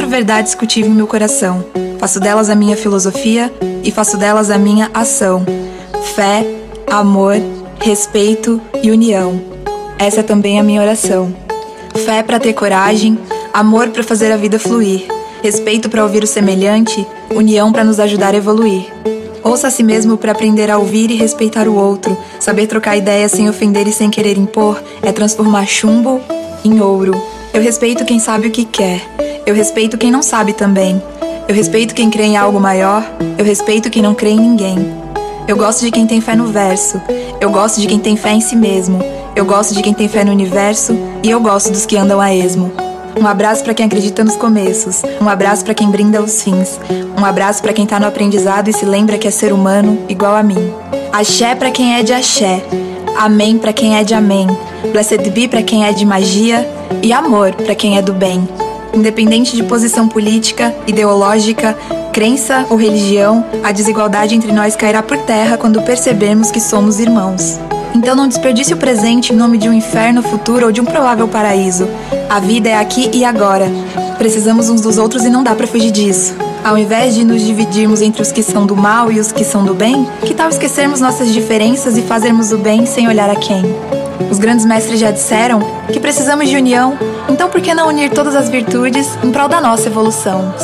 quatro verdades cultivo em meu coração. Faço delas a minha filosofia e faço delas a minha ação. Fé, amor, respeito e união. Essa é também a minha oração. Fé para ter coragem, amor para fazer a vida fluir, respeito para ouvir o semelhante, união para nos ajudar a evoluir. Ouça a si mesmo para aprender a ouvir e respeitar o outro. Saber trocar ideias sem ofender e sem querer impor é transformar chumbo em ouro. Eu respeito quem sabe o que quer. Eu respeito quem não sabe também. Eu respeito quem crê em algo maior, eu respeito quem não crê em ninguém. Eu gosto de quem tem fé no verso, eu gosto de quem tem fé em si mesmo, eu gosto de quem tem fé no universo. E eu gosto dos que andam a esmo. Um abraço para quem acredita nos começos, um abraço para quem brinda os fins, um abraço para quem tá no aprendizado e se lembra que é ser humano igual a mim. Axé para quem é de axé, amém para quem é de amém, blessed be para quem é de magia. E amor para quem é do bem independente de posição política, ideológica, crença ou religião, a desigualdade entre nós cairá por terra quando percebermos que somos irmãos. Então não desperdice o presente em nome de um inferno futuro ou de um provável paraíso. A vida é aqui e agora. Precisamos uns dos outros e não dá para fugir disso. Ao invés de nos dividirmos entre os que são do mal e os que são do bem, que tal esquecermos nossas diferenças e fazermos o bem sem olhar a quem? Os grandes mestres já disseram que precisamos de união, então por que não unir todas as virtudes em prol da nossa evolução?